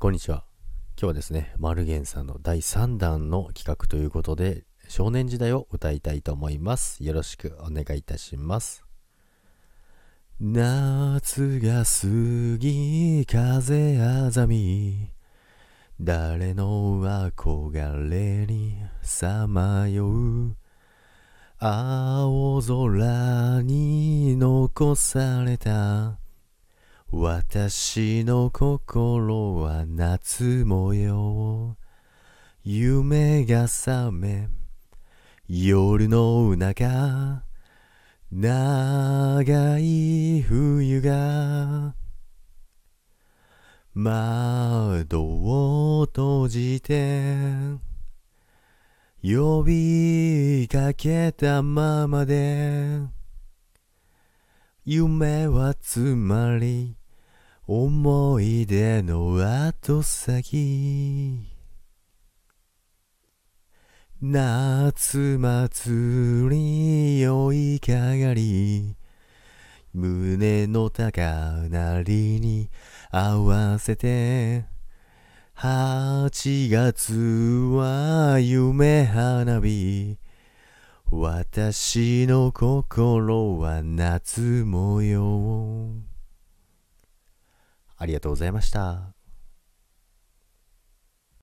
こんにちは。今日はですね、マルゲンさんの第3弾の企画ということで、少年時代を歌いたいと思います。よろしくお願いいたします。夏が過ぎ、風あざみ、誰の憧れにさまよう、青空に残された私の心は夏模様。夢が覚め夜の中長い冬が窓を閉じて呼びかけたままで夢はつまり思い出の後先。夏祭り酔いかがり胸の高鳴りに合わせて8月は夢花火。私の心は夏模様。ありがとうございました。